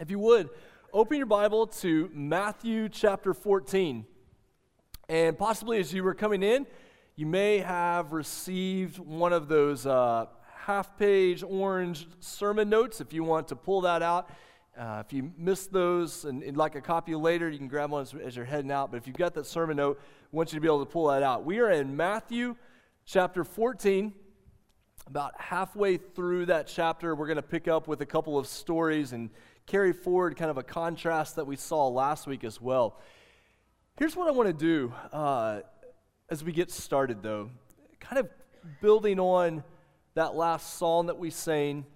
If you would, open your Bible to Matthew chapter 14. And possibly as you were coming in, you may have received one of those uh, half page orange sermon notes. If you want to pull that out, uh, if you miss those and, and like a copy later, you can grab one as, as you're heading out. But if you've got that sermon note, I want you to be able to pull that out. We are in Matthew chapter 14 about halfway through that chapter, we're going to pick up with a couple of stories and carry forward kind of a contrast that we saw last week as well. Here's what I want to do uh, as we get started, though. Kind of building on that last psalm that we sang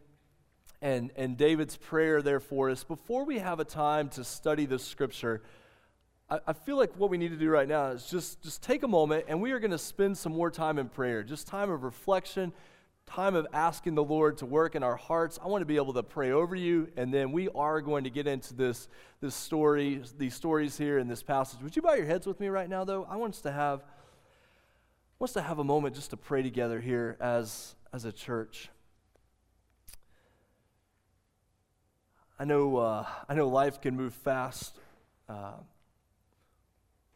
and, and David's prayer there for us. Before we have a time to study this scripture, I, I feel like what we need to do right now is just, just take a moment and we are going to spend some more time in prayer, just time of reflection time of asking the Lord to work in our hearts. I want to be able to pray over you, and then we are going to get into this, this story, these stories here in this passage. Would you bow your heads with me right now, though? I want us to have, want us to have a moment just to pray together here as, as a church. I know, uh, I know life can move fast. Uh,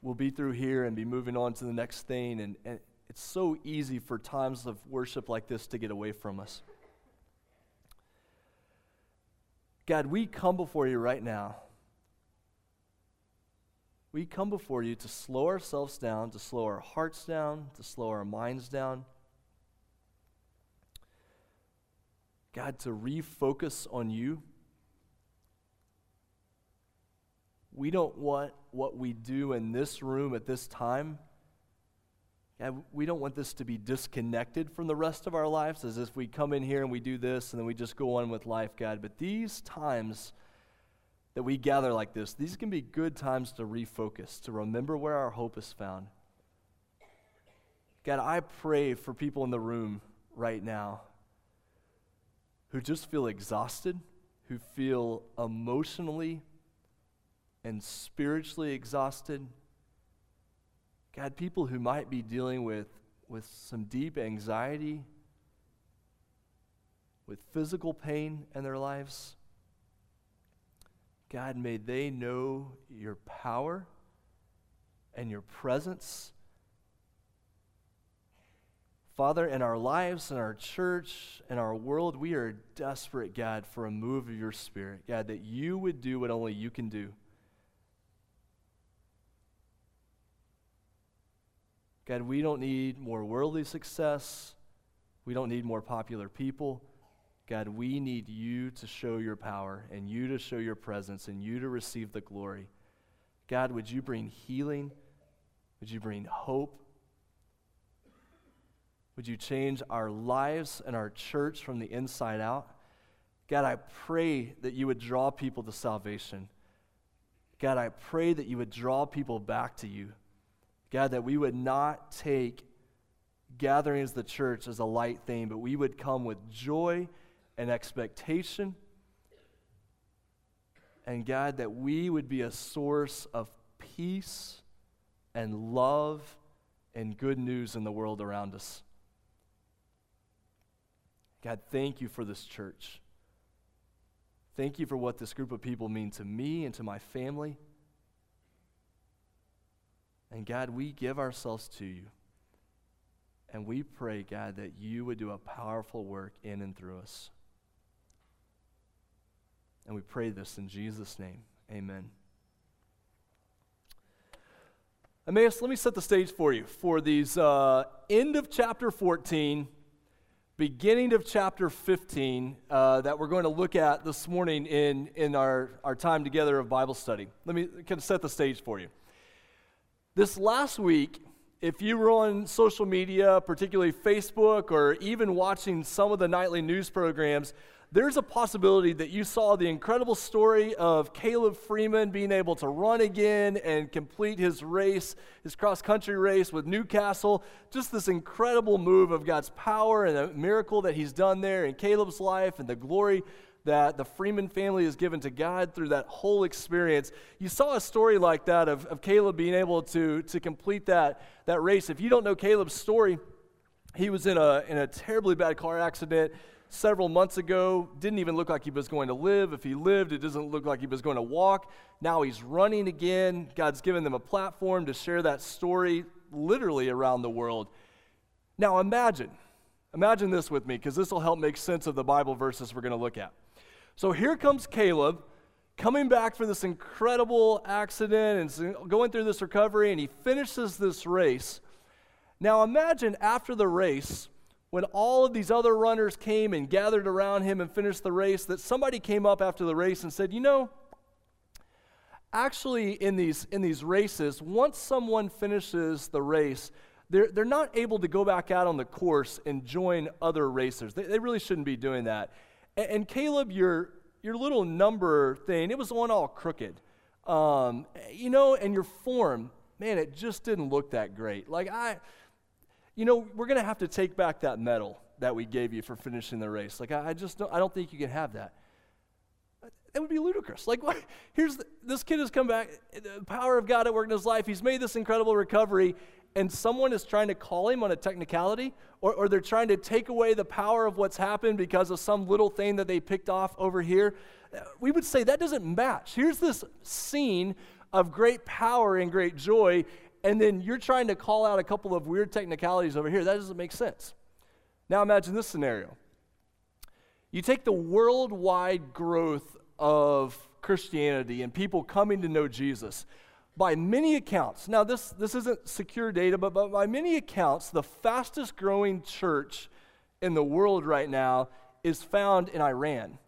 we'll be through here and be moving on to the next thing, and, and it's so easy for times of worship like this to get away from us. God, we come before you right now. We come before you to slow ourselves down, to slow our hearts down, to slow our minds down. God, to refocus on you. We don't want what we do in this room at this time God, we don't want this to be disconnected from the rest of our lives as if we come in here and we do this and then we just go on with life, God. But these times that we gather like this, these can be good times to refocus, to remember where our hope is found. God, I pray for people in the room right now who just feel exhausted, who feel emotionally and spiritually exhausted God, people who might be dealing with, with some deep anxiety, with physical pain in their lives, God, may they know your power and your presence. Father, in our lives, in our church, in our world, we are desperate, God, for a move of your Spirit. God, that you would do what only you can do. God, we don't need more worldly success. We don't need more popular people. God, we need you to show your power and you to show your presence and you to receive the glory. God, would you bring healing? Would you bring hope? Would you change our lives and our church from the inside out? God, I pray that you would draw people to salvation. God, I pray that you would draw people back to you. God, that we would not take gathering as the church as a light thing, but we would come with joy and expectation. And God, that we would be a source of peace and love and good news in the world around us. God, thank you for this church. Thank you for what this group of people mean to me and to my family. And God, we give ourselves to you. And we pray, God, that you would do a powerful work in and through us. And we pray this in Jesus' name. Amen. Emmaus, let me set the stage for you for these uh, end of chapter 14, beginning of chapter 15 uh, that we're going to look at this morning in, in our, our time together of Bible study. Let me kind of set the stage for you. This last week, if you were on social media, particularly Facebook, or even watching some of the nightly news programs, there's a possibility that you saw the incredible story of Caleb Freeman being able to run again and complete his race, his cross country race with Newcastle. Just this incredible move of God's power and a miracle that he's done there in Caleb's life and the glory that the Freeman family has given to God through that whole experience. You saw a story like that of, of Caleb being able to, to complete that, that race. If you don't know Caleb's story, he was in a, in a terribly bad car accident, several months ago. Didn't even look like he was going to live. If he lived, it doesn't look like he was going to walk. Now he's running again. God's given them a platform to share that story literally around the world. Now imagine, imagine this with me, because this will help make sense of the Bible verses we're going to look at. So here comes Caleb coming back from this incredible accident and going through this recovery, and he finishes this race. Now imagine after the race, when all of these other runners came and gathered around him and finished the race, that somebody came up after the race and said, You know, actually, in these, in these races, once someone finishes the race, they're, they're not able to go back out on the course and join other racers. They, they really shouldn't be doing that. And, and, Caleb, your, your little number thing, it was on all crooked. Um, you know, and your form, man, it just didn't look that great. Like, I you know, we're going to have to take back that medal that we gave you for finishing the race. Like, I, I just don't, I don't think you can have that. That would be ludicrous. Like, what? here's the, this kid has come back, the power of God at work in his life. He's made this incredible recovery, and someone is trying to call him on a technicality, or, or they're trying to take away the power of what's happened because of some little thing that they picked off over here. Uh, we would say that doesn't match. Here's this scene of great power and great joy, and then you're trying to call out a couple of weird technicalities over here. That doesn't make sense. Now imagine this scenario. You take the worldwide growth of Christianity and people coming to know Jesus. By many accounts, now this, this isn't secure data, but, but by many accounts, the fastest growing church in the world right now is found in Iran,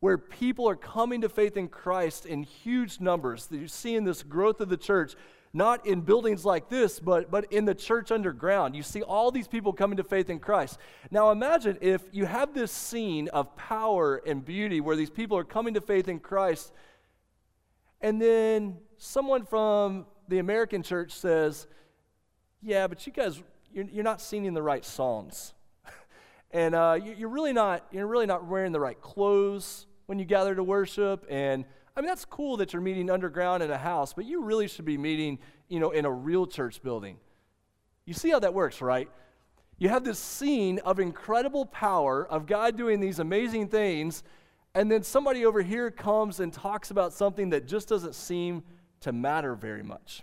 where people are coming to faith in Christ in huge numbers. You're seeing this growth of the church not in buildings like this, but, but in the church underground. You see all these people coming to faith in Christ. Now imagine if you have this scene of power and beauty where these people are coming to faith in Christ, and then someone from the American church says, Yeah, but you guys, you're, you're not singing the right songs. and uh, you, you're, really not, you're really not wearing the right clothes when you gather to worship. And I mean, that's cool that you're meeting underground in a house, but you really should be meeting, you know, in a real church building. You see how that works, right? You have this scene of incredible power of God doing these amazing things, and then somebody over here comes and talks about something that just doesn't seem to matter very much.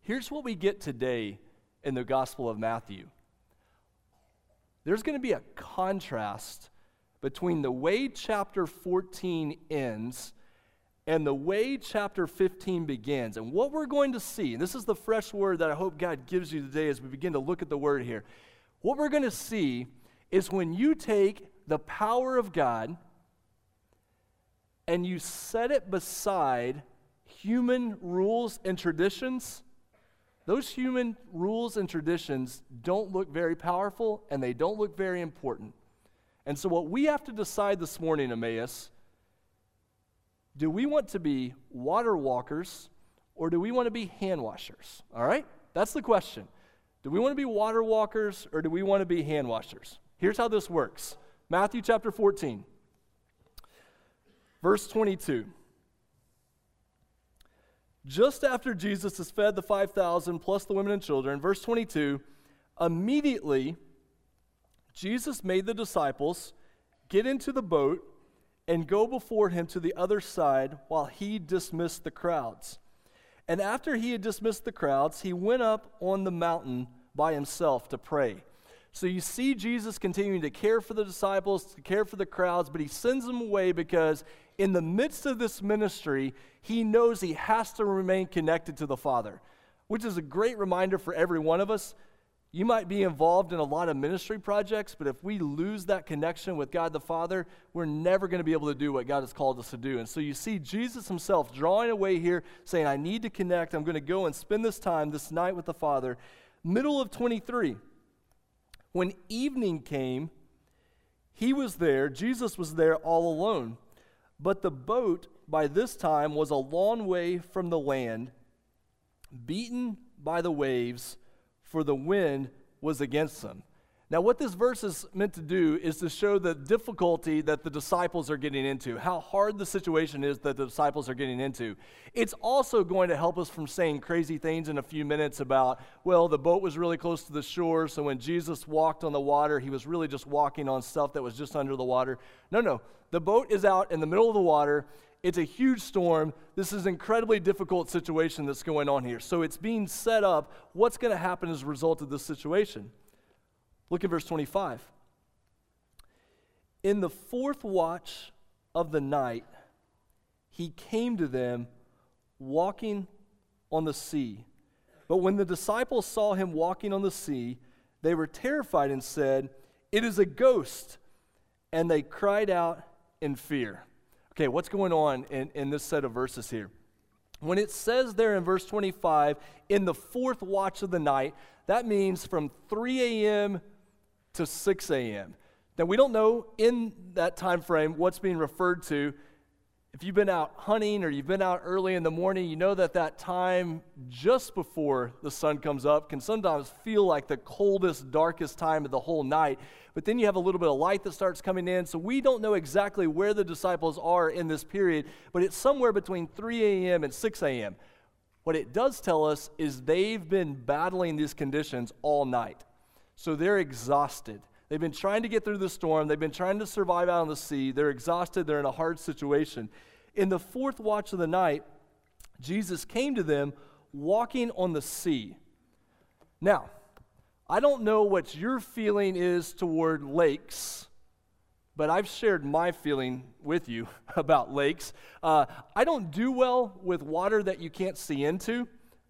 Here's what we get today in the Gospel of Matthew there's going to be a contrast between the way chapter 14 ends and the way chapter 15 begins. And what we're going to see, and this is the fresh word that I hope God gives you today as we begin to look at the word here. What we're going to see is when you take the power of God and you set it beside human rules and traditions, those human rules and traditions don't look very powerful and they don't look very important. And so, what we have to decide this morning, Emmaus, do we want to be water walkers or do we want to be hand washers? All right? That's the question. Do we want to be water walkers or do we want to be hand washers? Here's how this works Matthew chapter 14, verse 22. Just after Jesus has fed the 5,000 plus the women and children, verse 22, immediately Jesus made the disciples get into the boat and go before him to the other side while he dismissed the crowds. And after he had dismissed the crowds, he went up on the mountain by himself to pray. So you see Jesus continuing to care for the disciples, to care for the crowds, but he sends them away because in the midst of this ministry, he knows he has to remain connected to the Father, which is a great reminder for every one of us you might be involved in a lot of ministry projects, but if we lose that connection with God the Father, we're never going to be able to do what God has called us to do. And so you see Jesus himself drawing away here, saying, I need to connect. I'm going to go and spend this time, this night with the Father. Middle of 23, when evening came, he was there, Jesus was there all alone. But the boat by this time was a long way from the land, beaten by the waves for the wind was against them. Now, what this verse is meant to do is to show the difficulty that the disciples are getting into, how hard the situation is that the disciples are getting into. It's also going to help us from saying crazy things in a few minutes about, well, the boat was really close to the shore, so when Jesus walked on the water, he was really just walking on stuff that was just under the water. No, no. The boat is out in the middle of the water. It's a huge storm. This is an incredibly difficult situation that's going on here. So it's being set up. What's going to happen as a result of this situation? Look at verse 25. In the fourth watch of the night, he came to them walking on the sea. But when the disciples saw him walking on the sea, they were terrified and said, It is a ghost. And they cried out in fear. Okay, what's going on in, in this set of verses here? When it says there in verse 25, in the fourth watch of the night, that means from 3 a.m to 6 a.m. Now, we don't know in that time frame what's being referred to. If you've been out hunting or you've been out early in the morning, you know that that time just before the sun comes up can sometimes feel like the coldest, darkest time of the whole night. But then you have a little bit of light that starts coming in. So we don't know exactly where the disciples are in this period, but it's somewhere between 3 a.m. and 6 a.m. What it does tell us is they've been battling these conditions all night. So they're exhausted. They've been trying to get through the storm. They've been trying to survive out on the sea. They're exhausted. They're in a hard situation. In the fourth watch of the night, Jesus came to them walking on the sea. Now, I don't know what your feeling is toward lakes, but I've shared my feeling with you about lakes. Uh, I don't do well with water that you can't see into.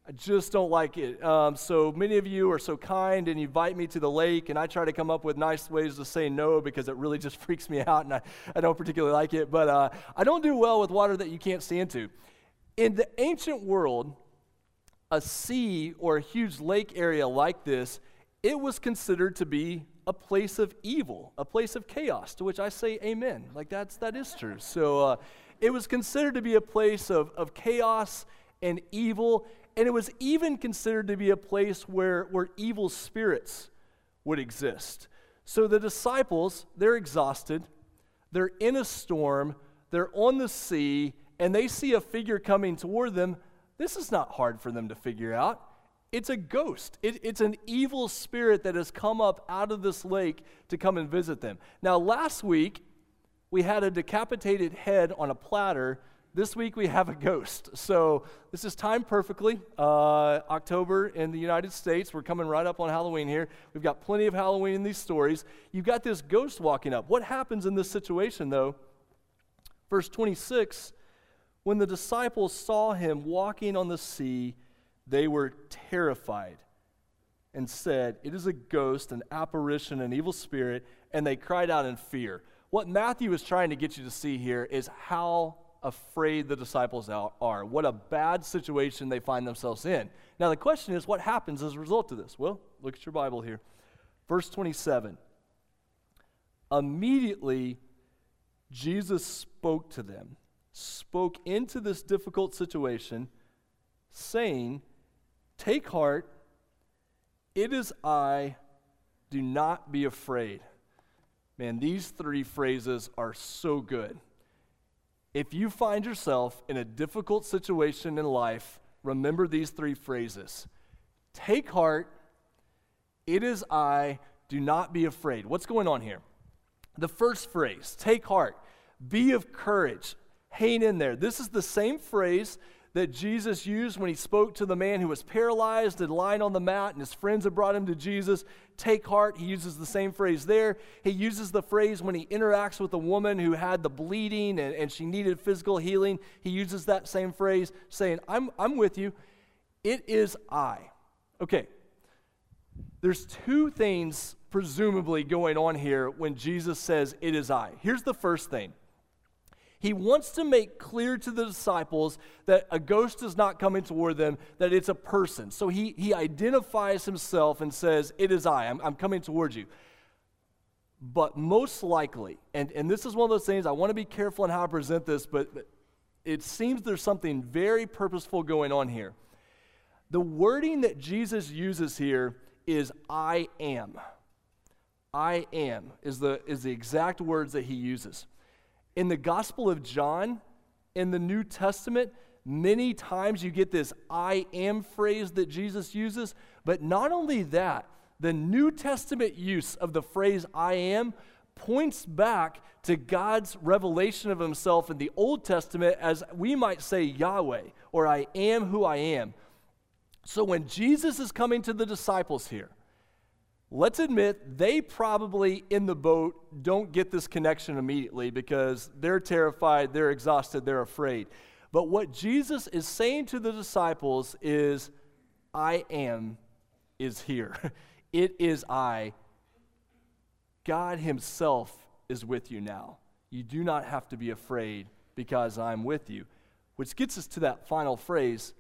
I just don't like it. Um, so many of you are so kind and invite me to the lake, and I try to come up with nice ways to say no because it really just freaks me out and I, I don't particularly like it. But uh, I don't do well with water that you can't see into. In the ancient world, a sea or a huge lake area like this, it was considered to be a place of evil, a place of chaos, to which I say amen. Like that's, that is true. So uh, it was considered to be a place of, of chaos and evil and it was even considered to be a place where, where evil spirits would exist. So the disciples, they're exhausted, they're in a storm, they're on the sea, and they see a figure coming toward them. This is not hard for them to figure out. It's a ghost. It, it's an evil spirit that has come up out of this lake to come and visit them. Now, last week, we had a decapitated head on a platter this week we have a ghost. So this is timed perfectly. Uh, October in the United States. We're coming right up on Halloween here. We've got plenty of Halloween in these stories. You've got this ghost walking up. What happens in this situation, though? Verse 26 When the disciples saw him walking on the sea, they were terrified and said, It is a ghost, an apparition, an evil spirit, and they cried out in fear. What Matthew is trying to get you to see here is how afraid the disciples are. What a bad situation they find themselves in. Now, the question is, what happens as a result of this? Well, look at your Bible here. Verse 27. Immediately, Jesus spoke to them, spoke into this difficult situation, saying, Take heart, it is I, do not be afraid. Man, these three phrases are so good. If you find yourself in a difficult situation in life, remember these three phrases Take heart, it is I, do not be afraid. What's going on here? The first phrase, take heart, be of courage, hang in there. This is the same phrase that Jesus used when he spoke to the man who was paralyzed and lying on the mat, and his friends had brought him to Jesus. Take heart. He uses the same phrase there. He uses the phrase when he interacts with a woman who had the bleeding and, and she needed physical healing. He uses that same phrase, saying, I'm, I'm with you. It is I. Okay. There's two things presumably going on here when Jesus says, It is I. Here's the first thing he wants to make clear to the disciples that a ghost is not coming toward them, that it's a person. So he, he identifies himself and says, It is I, I'm, I'm coming towards you. But most likely, and, and this is one of those things, I want to be careful in how I present this, but it seems there's something very purposeful going on here. The wording that Jesus uses here is I am. I am is the, is the exact words that he uses. In the Gospel of John, in the New Testament, many times you get this I am phrase that Jesus uses, but not only that, the New Testament use of the phrase I am points back to God's revelation of himself in the Old Testament as we might say Yahweh, or I am who I am. So when Jesus is coming to the disciples here, let's admit they probably in the boat don't get this connection immediately because they're terrified, they're exhausted, they're afraid. But what Jesus is saying to the disciples is, I am is here. It is I. God Himself is with you now. You do not have to be afraid because I'm with you. Which gets us to that final phrase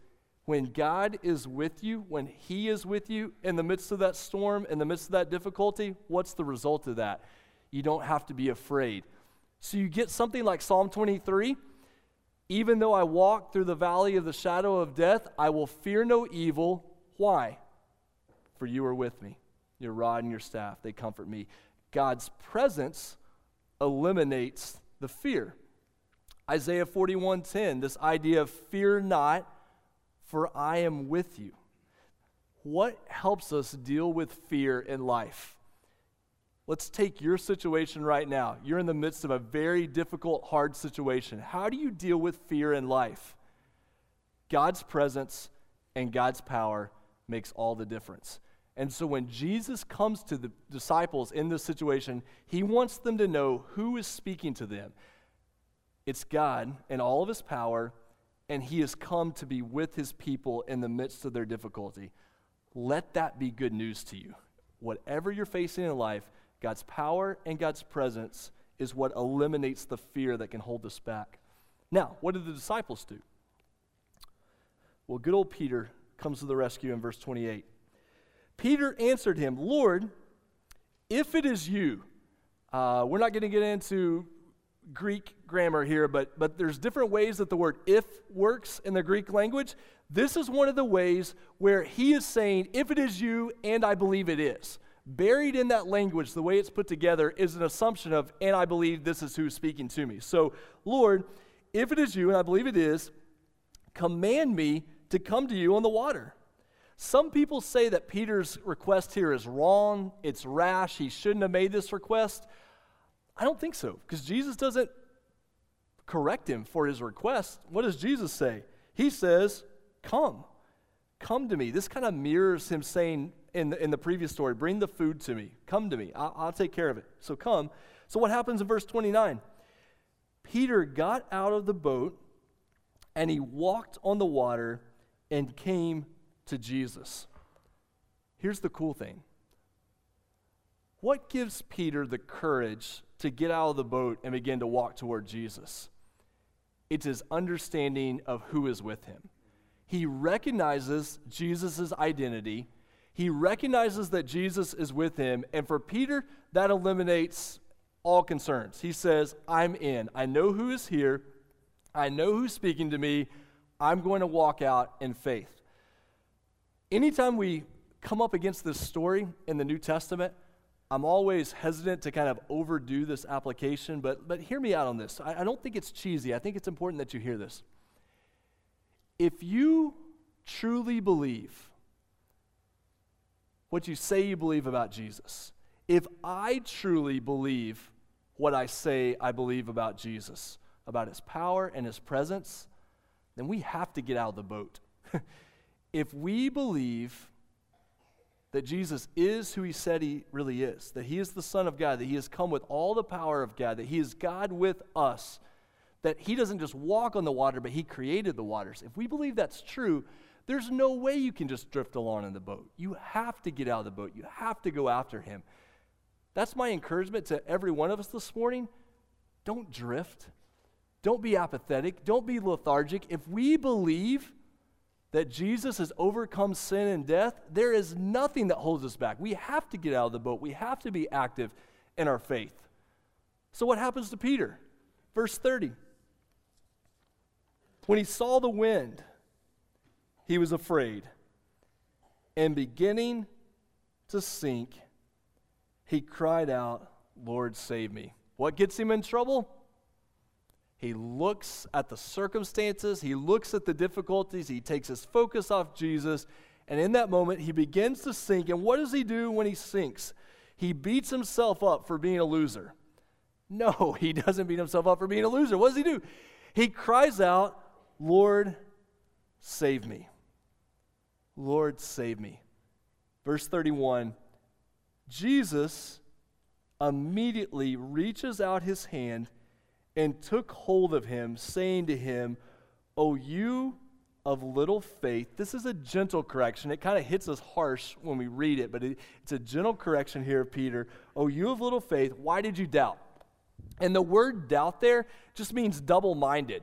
when God is with you, when He is with you in the midst of that storm, in the midst of that difficulty, what's the result of that? You don't have to be afraid. So you get something like Psalm 23 Even though I walk through the valley of the shadow of death, I will fear no evil. Why? For you are with me. Your rod and your staff, they comfort me. God's presence eliminates the fear. Isaiah 41:10, this idea of fear not, for I am with you. What helps us deal with fear in life? Let's take your situation right now. You're in the midst of a very difficult, hard situation. How do you deal with fear in life? God's presence and God's power makes all the difference. And so when Jesus comes to the disciples in this situation, he wants them to know who is speaking to them. It's God and all of his power, and he has come to be with his people in the midst of their difficulty. Let that be good news to you. Whatever you're facing in life, God's power and God's presence is what eliminates the fear that can hold us back. Now, what did the disciples do? Well, good old Peter comes to the rescue in verse 28. Peter answered him, Lord, if it is you, uh, we're not going to get into Greek grammar here, but, but there's different ways that the word if works in the Greek language. This is one of the ways where he is saying, if it is you, and I believe it is. Buried in that language, the way it's put together, is an assumption of, and I believe this is who's speaking to me. So, Lord, if it is you, and I believe it is, command me to come to you on the water. Some people say that Peter's request here is wrong, it's rash, he shouldn't have made this request. I don't think so, because Jesus doesn't correct him for his request. What does Jesus say? He says, Come, come to me. This kind of mirrors him saying in the, in the previous story, Bring the food to me, come to me, I'll, I'll take care of it. So come. So what happens in verse 29? Peter got out of the boat and he walked on the water and came to Jesus. Here's the cool thing what gives Peter the courage to get out of the boat and begin to walk toward Jesus? It's his understanding of who is with him. He recognizes Jesus' identity. He recognizes that Jesus is with him. And for Peter, that eliminates all concerns. He says, I'm in. I know who is here. I know who's speaking to me. I'm going to walk out in faith anytime we come up against this story in the New Testament, I'm always hesitant to kind of overdo this application, but, but hear me out on this. I, I don't think it's cheesy. I think it's important that you hear this. If you truly believe what you say you believe about Jesus, if I truly believe what I say I believe about Jesus, about his power and his presence, then we have to get out of the boat. if we believe that Jesus is who he said he really is, that he is the Son of God, that he has come with all the power of God, that he is God with us, that he doesn't just walk on the water, but he created the waters. If we believe that's true, there's no way you can just drift along in the boat. You have to get out of the boat, you have to go after him. That's my encouragement to every one of us this morning. Don't drift. Don't be apathetic. Don't be lethargic. If we believe that Jesus has overcome sin and death, there is nothing that holds us back. We have to get out of the boat, we have to be active in our faith. So, what happens to Peter? Verse 30. When he saw the wind, he was afraid. And beginning to sink, he cried out, Lord, save me. What gets him in trouble? He looks at the circumstances, he looks at the difficulties, he takes his focus off Jesus, and in that moment, he begins to sink. And what does he do when he sinks? He beats himself up for being a loser. No, he doesn't beat himself up for being a loser. What does he do? He cries out, Lord, save me. Lord, save me. Verse 31 Jesus immediately reaches out his hand and took hold of him, saying to him, O you of little faith. This is a gentle correction. It kind of hits us harsh when we read it, but it, it's a gentle correction here of Peter. Oh, you of little faith, why did you doubt? And the word doubt there just means double minded.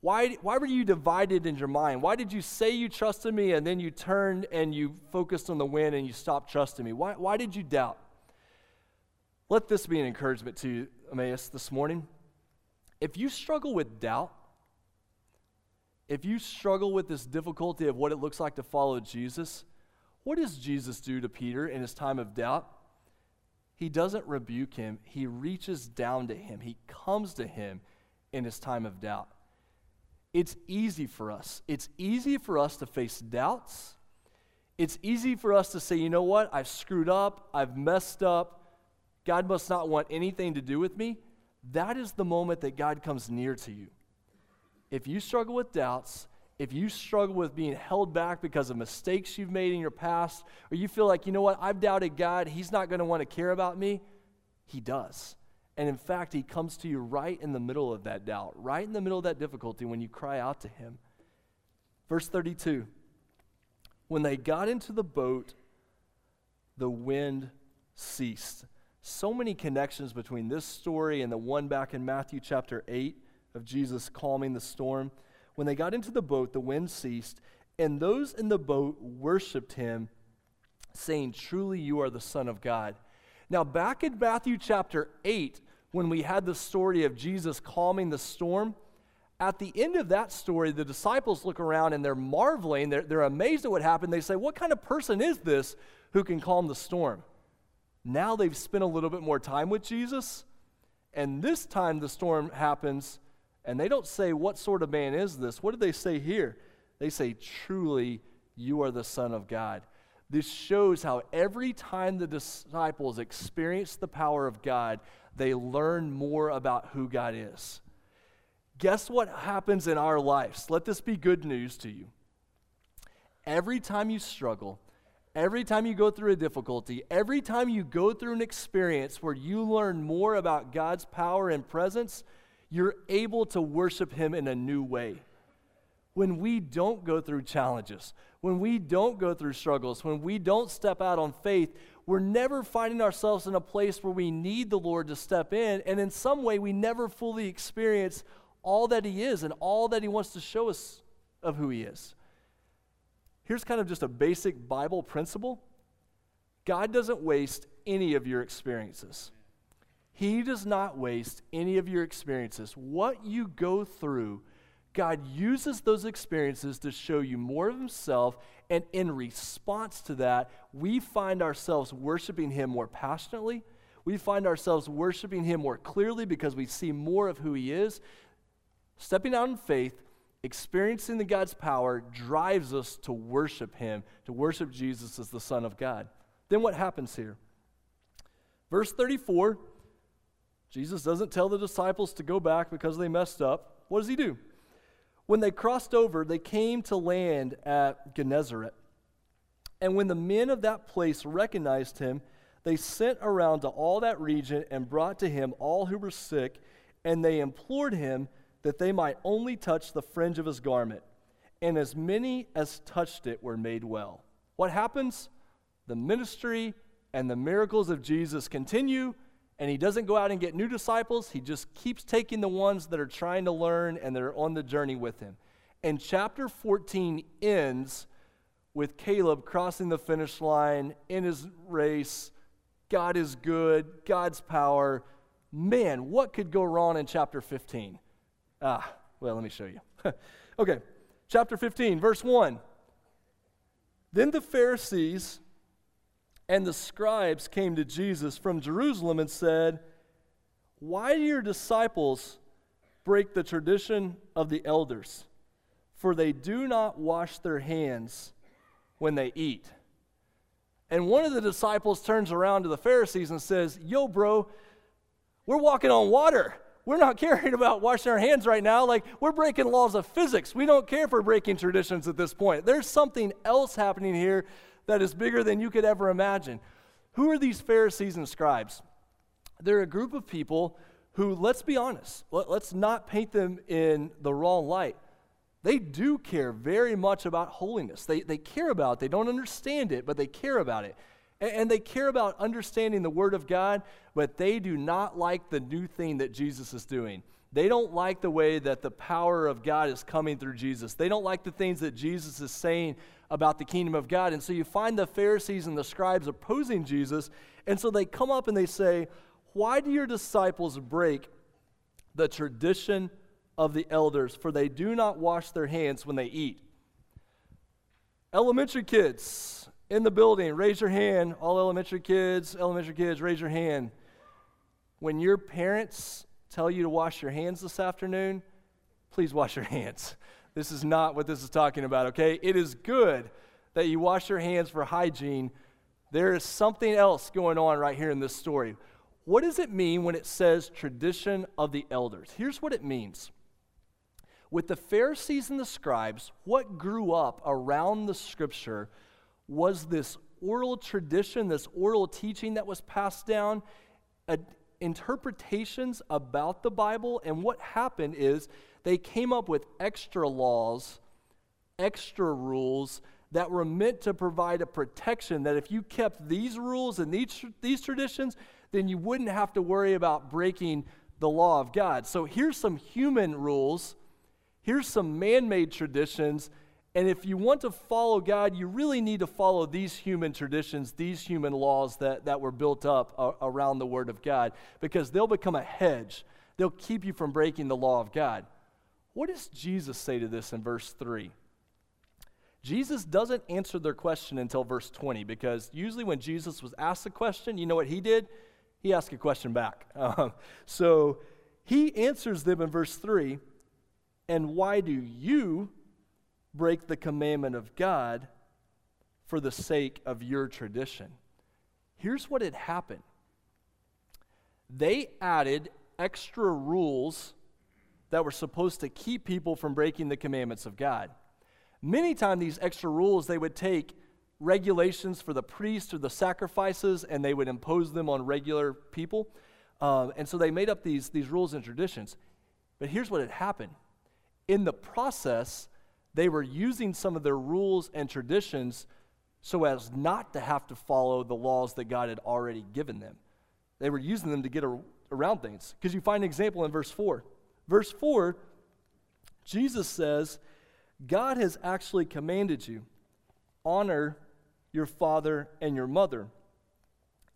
Why, why were you divided in your mind? Why did you say you trusted me and then you turned and you focused on the wind and you stopped trusting me? Why, why did you doubt? Let this be an encouragement to you, Emmaus, this morning. If you struggle with doubt, if you struggle with this difficulty of what it looks like to follow Jesus, what does Jesus do to Peter in his time of doubt? He doesn't rebuke him, he reaches down to him, he comes to him in his time of doubt. It's easy for us. It's easy for us to face doubts. It's easy for us to say, you know what? I've screwed up. I've messed up. God must not want anything to do with me. That is the moment that God comes near to you if you struggle with doubts, if you struggle with being held back because of mistakes you've made in your past, or you feel like, you know what, I've doubted God, He's not going to want to care about me, He does. And in fact, He comes to you right in the middle of that doubt, right in the middle of that difficulty when you cry out to Him. Verse 32 When they got into the boat, the wind ceased. So many connections between this story and the one back in Matthew chapter 8 of Jesus calming the storm. When they got into the boat, the wind ceased, and those in the boat worshiped him, saying, Truly, you are the Son of God. Now, back in Matthew chapter 8, when we had the story of Jesus calming the storm, at the end of that story, the disciples look around and they're marveling. They're, they're amazed at what happened. They say, What kind of person is this who can calm the storm? Now they've spent a little bit more time with Jesus, and this time the storm happens and they don't say, What sort of man is this? What do they say here? They say, Truly, you are the Son of God. This shows how every time the disciples experience the power of God, they learn more about who God is. Guess what happens in our lives? Let this be good news to you. Every time you struggle, every time you go through a difficulty, every time you go through an experience where you learn more about God's power and presence, you're able to worship Him in a new way. When we don't go through challenges, when we don't go through struggles, when we don't step out on faith, we're never finding ourselves in a place where we need the Lord to step in. And in some way, we never fully experience all that He is and all that He wants to show us of who He is. Here's kind of just a basic Bible principle God doesn't waste any of your experiences. He does not waste any of your experiences. What you go through, God uses those experiences to show you more of Himself. And in response to that, we find ourselves worshiping Him more passionately. We find ourselves worshiping Him more clearly because we see more of who He is. Stepping out in faith, experiencing the God's power drives us to worship Him, to worship Jesus as the Son of God. Then what happens here? Verse 34 Jesus doesn't tell the disciples to go back because they messed up. What does he do? When they crossed over, they came to land at Gennesaret. And when the men of that place recognized him, they sent around to all that region and brought to him all who were sick, and they implored him that they might only touch the fringe of his garment. And as many as touched it were made well. What happens? The ministry and the miracles of Jesus continue and he doesn't go out and get new disciples. He just keeps taking the ones that are trying to learn and that are on the journey with him. And chapter 14 ends with Caleb crossing the finish line in his race. God is good, God's power. Man, what could go wrong in chapter 15? Ah, well, let me show you. okay, chapter 15, verse 1. Then the Pharisees And the scribes came to Jesus from Jerusalem and said, Why do your disciples break the tradition of the elders? For they do not wash their hands when they eat. And one of the disciples turns around to the Pharisees and says, Yo, bro, we're walking on water. We're not caring about washing our hands right now. Like, we're breaking laws of physics. We don't care for breaking traditions at this point. There's something else happening here that is bigger than you could ever imagine. Who are these Pharisees and scribes? They're a group of people who, let's be honest, let, us not paint them in the wrong light. They do care very much about holiness. They, they care about it. They don't understand it, but they care about it. And, they care about understanding the Word of God, but they do not like the new thing that Jesus is doing. They don't like the way that the power of God is coming through Jesus. They don't like the things that Jesus is saying about the kingdom of God. And so you find the Pharisees and the scribes opposing Jesus. And so they come up and they say, Why do your disciples break the tradition of the elders? For they do not wash their hands when they eat. Elementary kids in the building, raise your hand. All elementary kids, elementary kids, raise your hand. When your parents tell you to wash your hands this afternoon, please wash your hands. This is not what this is talking about, okay? It is good that you wash your hands for hygiene. There is something else going on right here in this story. What does it mean when it says tradition of the elders? Here's what it means. With the Pharisees and the scribes, what grew up around the scripture was this oral tradition, this oral teaching that was passed down, interpretations about the Bible. And what happened is they came up with extra laws, extra rules that were meant to provide a protection that if you kept these rules and these, these traditions, then you wouldn't have to worry about breaking the law of God. So here's some human rules, here's some man made traditions. And if you want to follow God, you really need to follow these human traditions, these human laws that, that were built up uh, around the Word of God, because they'll become a hedge. They'll keep you from breaking the law of God. What does Jesus say to this in verse 3? Jesus doesn't answer their question until verse 20 because usually when Jesus was asked a question, you know what he did? He asked a question back. Um, so he answers them in verse 3 And why do you break the commandment of God for the sake of your tradition? Here's what had happened they added extra rules that were supposed to keep people from breaking the commandments of God. Many times, these extra rules, they would take regulations for the priests or the sacrifices and they would impose them on regular people. Um, and so they made up these, these rules and traditions. But here's what had happened in the process, they were using some of their rules and traditions so as not to have to follow the laws that God had already given them. They were using them to get around things. Because you find an example in verse 4. Verse 4, Jesus says, God has actually commanded you honor your father and your mother.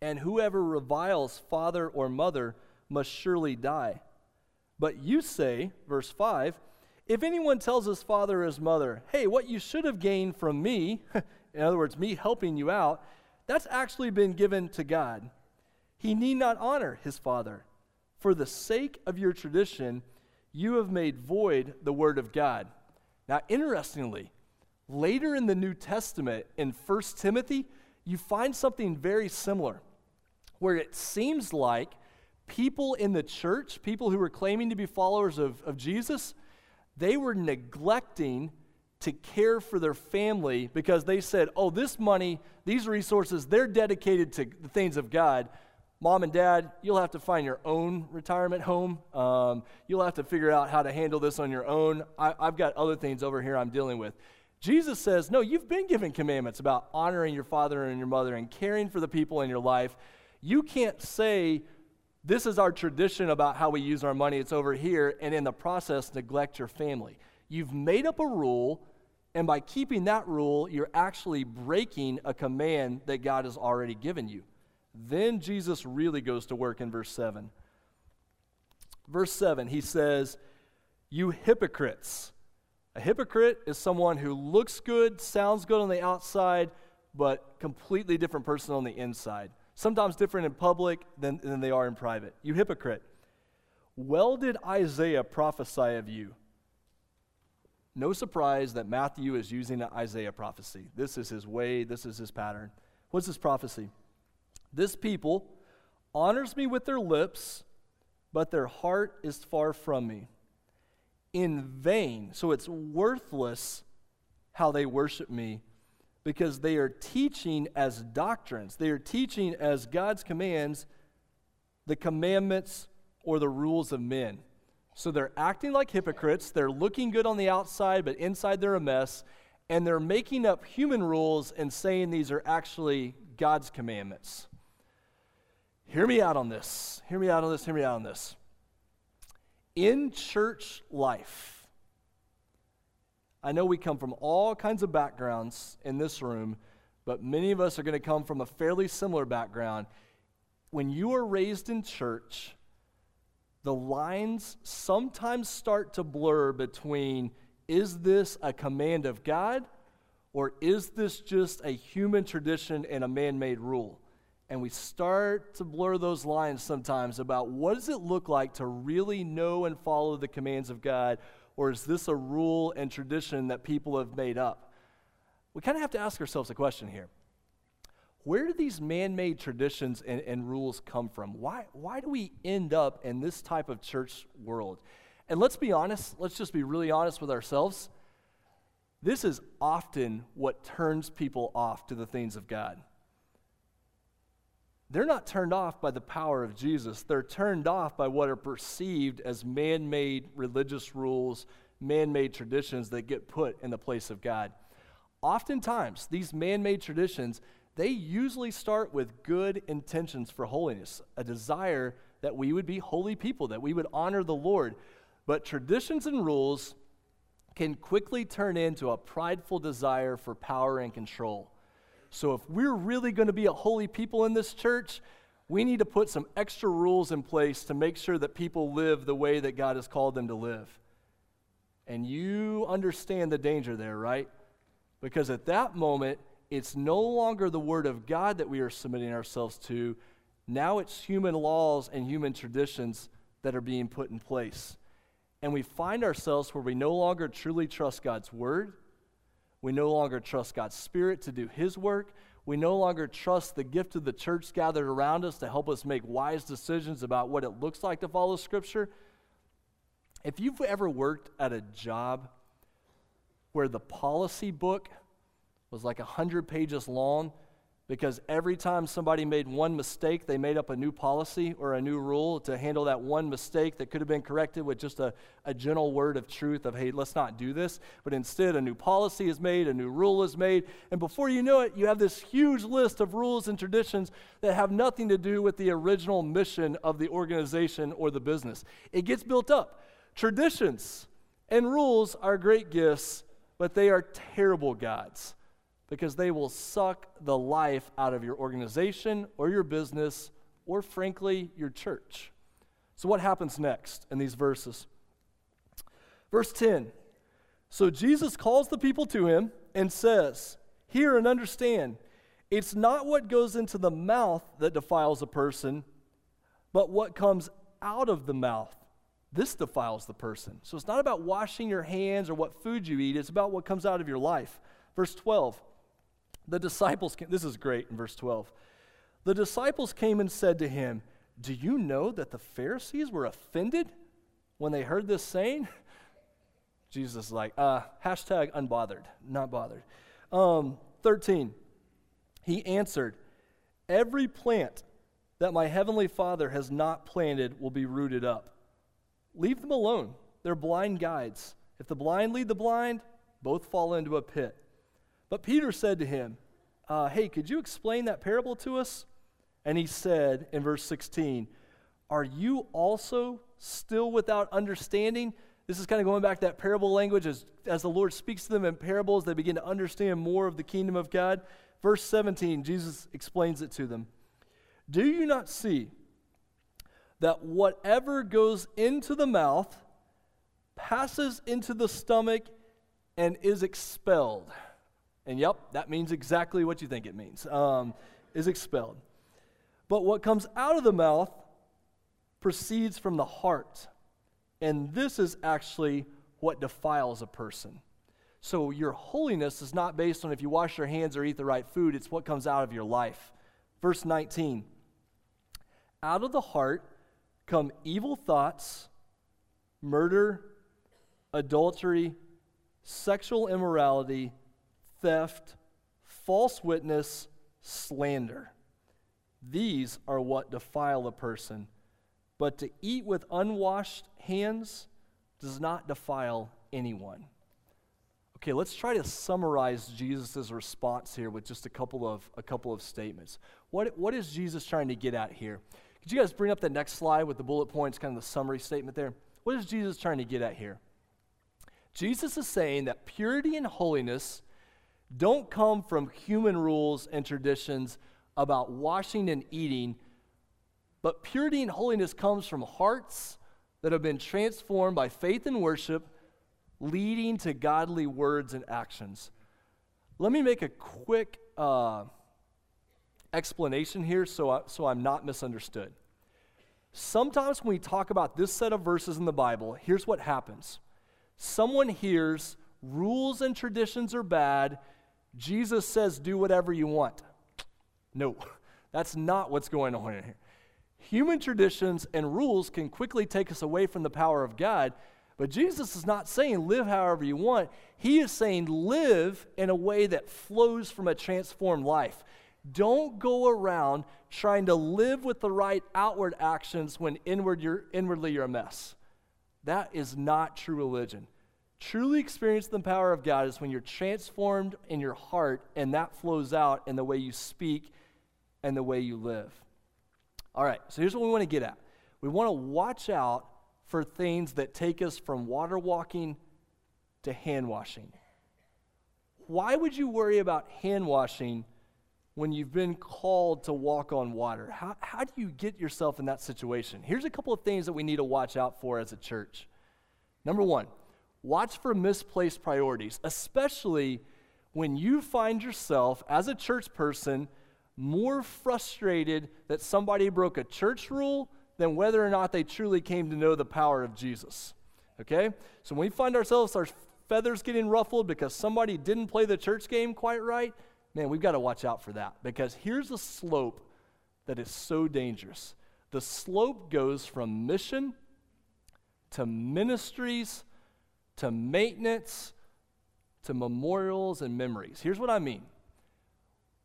And whoever reviles father or mother must surely die. But you say, verse 5, if anyone tells his father or his mother, hey, what you should have gained from me, in other words, me helping you out, that's actually been given to God. He need not honor his father. For the sake of your tradition, you have made void the word of God. Now, interestingly, later in the New Testament, in 1 Timothy, you find something very similar, where it seems like people in the church, people who were claiming to be followers of, of Jesus, they were neglecting to care for their family because they said, oh, this money, these resources, they're dedicated to the things of God mom and dad, you'll have to find your own retirement home. Um, you'll have to figure out how to handle this on your own. I, I've got other things over here I'm dealing with. Jesus says, No, you've been given commandments about honoring your father and your mother and caring for the people in your life. You can't say, This is our tradition about how we use our money, it's over here, and in the process, neglect your family. You've made up a rule, and by keeping that rule, you're actually breaking a command that God has already given you. Then Jesus really goes to work in verse 7. Verse 7, he says, You hypocrites. A hypocrite is someone who looks good, sounds good on the outside, but completely different person on the inside. Sometimes different in public than, than they are in private. You hypocrite. Well did Isaiah prophesy of you. No surprise that Matthew is using an Isaiah prophecy. This is his way, this is his pattern. What's this prophecy? This people honors me with their lips, but their heart is far from me. In vain, so it's worthless how they worship me because they are teaching as doctrines, they are teaching as God's commands the commandments or the rules of men. So they're acting like hypocrites. They're looking good on the outside, but inside they're a mess. And they're making up human rules and saying these are actually God's commandments. Hear me out on this. Hear me out on this. Hear me out on this. In church life, I know we come from all kinds of backgrounds in this room, but many of us are going to come from a fairly similar background. When you are raised in church, the lines sometimes start to blur between is this a command of God or is this just a human tradition and a man made rule? And we start to blur those lines sometimes about what does it look like to really know and follow the commands of God, or is this a rule and tradition that people have made up? We kind of have to ask ourselves a question here where do these man made traditions and, and, rules come from? Why, why do we end up in this type of church world? And let's be honest, let's just be really honest with ourselves. This is often what turns people off to the things of God. They're not turned off by the power of Jesus, they're turned off by what are perceived as man made religious rules, man made traditions that get put in the place of God. Oftentimes, these man made traditions they usually start with good intentions for holiness, a desire that we would be holy people, that we would honor the Lord. But traditions and rules can quickly turn into a prideful desire for power and control. So, if we're really going to be a holy people in this church, we need to put some extra rules in place to make sure that people live the way that God has called them to live. And you understand the danger there, right? Because at that moment, it's no longer the Word of God that we are submitting ourselves to. Now it's human laws and human traditions that are being put in place. And we find ourselves where we no longer truly trust God's Word. We no longer trust God's Spirit to do His work. We no longer trust the gift of the church gathered around us to help us make wise decisions about what it looks like to follow Scripture. If you've ever worked at a job where the policy book was like 100 pages long because every time somebody made one mistake, they made up a new policy or a new rule to handle that one mistake that could have been corrected with just a, a gentle word of truth of, hey, let's not do this. But instead, a new policy is made, a new rule is made, and before you know it, you have this huge list of rules and traditions that have nothing to do with the original mission of the organization or the business. It gets built up. Traditions and rules are great gifts, but they are terrible gods because they will suck the life out of your organization or your business or, frankly, your church. So, what happens next in these verses? Verse 10 So Jesus calls the people to him and says, Hear and understand, it's not what goes into the mouth that defiles a person, but what comes out of the mouth. This defiles the person. So it's not about washing your hands or what food you eat, it's about what comes out of your life. Verse 12 the disciples came, this is great in verse 12. The disciples came and said to him, Do you know that the Pharisees were offended when they heard this saying? Jesus is like, uh, hashtag unbothered, not bothered. Um, 13, he answered, Every plant that my heavenly Father has not planted will be rooted up. Leave them alone. They're blind guides. If the blind lead the blind, both fall into a pit. But Peter said to him, uh, Hey, could you explain that parable to us? And he said in verse 16, Are you also still without understanding? This is kind of going back to that parable language. As, as the Lord speaks to them in parables, they begin to understand more of the kingdom of God. Verse 17, Jesus explains it to them. Do you not see that whatever goes into the mouth passes into the stomach and is expelled? And yep, that means exactly what you think it means, um, is expelled. But what comes out of the mouth proceeds from the heart. And this is actually what defiles a person. So your holiness is not based on if you wash your hands or eat the right food, it's what comes out of your life. Verse 19 Out of the heart come evil thoughts, murder, adultery, sexual immorality, theft, false witness, slander. These are what defile a person. But to eat with unwashed hands does not defile anyone. Okay, let's try to summarize Jesus' response here with just a couple of, a couple of statements. What, what is Jesus trying to get at here? Could you guys bring up the next slide with the bullet points, kind of the summary statement there? What is Jesus trying to get at here? Jesus is saying that purity and holiness don't come from human rules and traditions about washing and eating, but purity and holiness comes from hearts that have been transformed by faith and worship leading to godly words and actions. Let me make a quick uh, explanation here so, I, so I'm not misunderstood. Sometimes when we talk about this set of verses in the Bible, here's what happens someone hears rules and traditions are bad. Jesus says, do whatever you want. No, that's not what's going on here. Human traditions and rules can quickly take us away from the power of God but Jesus is not saying live however you want. He is saying live in a way that flows from a transformed life. Don't go around trying to live with the right outward actions when inward you're, inwardly you're a mess. That is not true religion. Truly experience the power of God is when you're transformed in your heart and that flows out in the way you speak and the way you live. All right, so here's what we want to get at. We want to watch out for things that take us from water walking to hand washing. Why would you worry about hand washing when you've been called to walk on water? How, how do you get yourself in that situation? Here's a couple of things that we need to watch out for as a church. Number one, watch for misplaced priorities, especially when you find yourself as a church person more frustrated that somebody broke a church rule than whether or not they truly came to know the power of Jesus. Okay? So when we find ourselves, our feathers getting ruffled because somebody didn't play the church game quite right, man, we've got to watch out for that because here's a slope that is so dangerous. The slope goes from mission to ministries to maintenance to memorials and memories. Here's what I mean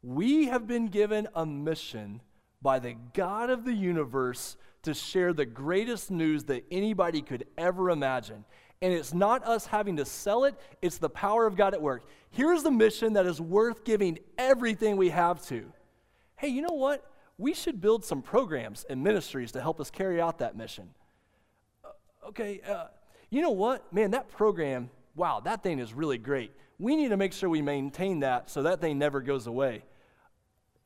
we have been given a mission by the God of the universe to share the greatest news that anybody could ever imagine. And it's not us having to sell it, it's the power of God at work. Here's the mission that is worth giving everything we have to. Hey, you know what? We should build some programs and ministries to help us carry out that mission. Uh, okay, uh, you know what? Man, that program, wow, that thing is really great. We need to make sure we maintain that so that thing never goes away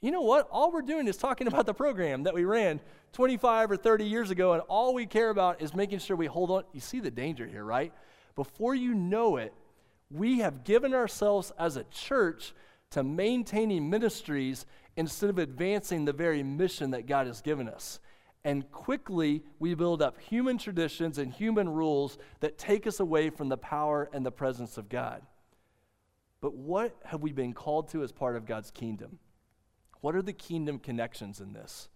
you know what? All we're doing is talking about the program that we ran 25 or 30 years ago, and all we care about is making sure we hold on. You see the danger here, right? Before you know it, we have given ourselves as a church to maintaining ministries instead of advancing the very mission that God has given us. And quickly, we build up human traditions and human rules that take us away from the power and the presence of God. But what have we been called to as part of God's kingdom? What are the kingdom connections in this?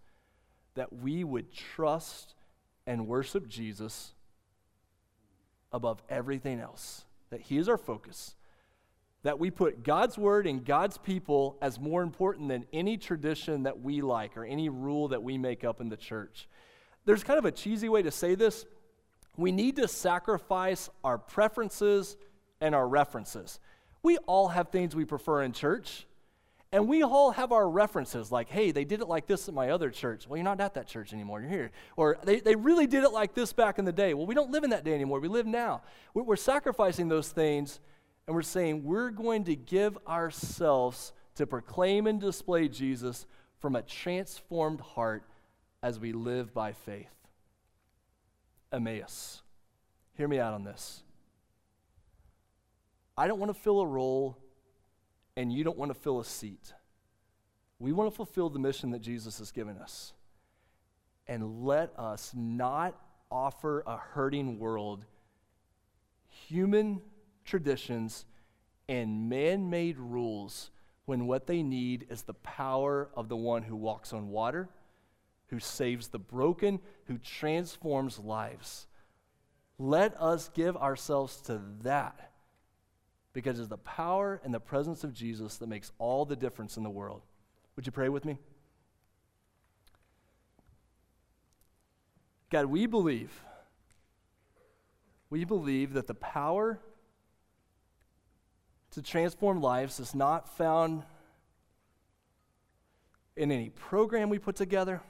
That we would trust and worship Jesus above everything else, that He is our focus, that we put God's word and God's people as more important than any tradition that we like or any rule that we make up in the church. There's kind of a cheesy way to say this. We need to sacrifice our preferences and our references. We all have things we prefer in church. And we all have our references, like, hey, they did it like this at my other church. Well, you're not at that church anymore, you're here. Or they, they really did it like this back in the day. Well, we don't live in that day anymore, we live now. We're, we're sacrificing those things, and we're saying we're going to give ourselves to proclaim and display Jesus from a transformed heart as we live by faith. Emmaus. Hear me out on this. I don't want to fill a role and you don't want to fill a seat. We want to fulfill the mission that Jesus has given us. And let us not offer a hurting world human traditions and man made rules when what they need is the power of the one who walks on water, who saves the broken, who transforms lives. Let us give ourselves to that because it's the power and the presence of Jesus that makes all the difference in the world. Would you pray with me? God, we believe, we believe that the power to transform lives is not found in any program we put together.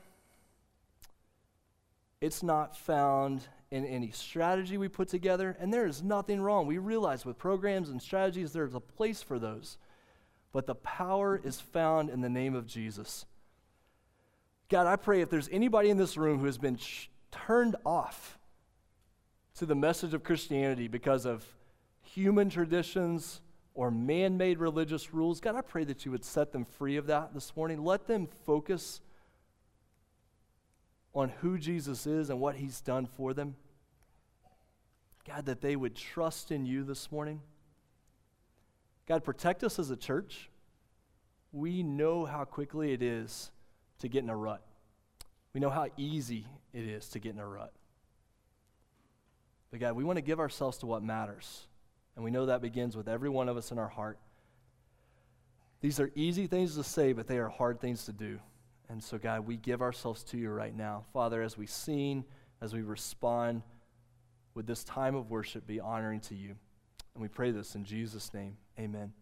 It's not found in any strategy we put together, and there is nothing wrong. We realize with programs and strategies, there's a place for those. But the power is found in the name of Jesus. God, I pray if there's anybody in this room who has been ch- turned off to the message of Christianity because of human traditions or man made religious rules, God, I pray that you would set them free of that this morning. Let them focus on who Jesus is and what he's done for them. God, that they would trust in you this morning. God, protect us as a church. We know how quickly it is to get in a rut. We know how easy it is to get in a rut. But God, we want to give ourselves to what matters. And we know that begins with every one of us in our heart. These are easy things to say, but they are hard things to do. And so, God, we give ourselves to you right now. Father, as we sing, as we respond, would this time of worship be honoring to you? And we pray this in Jesus' name. Amen.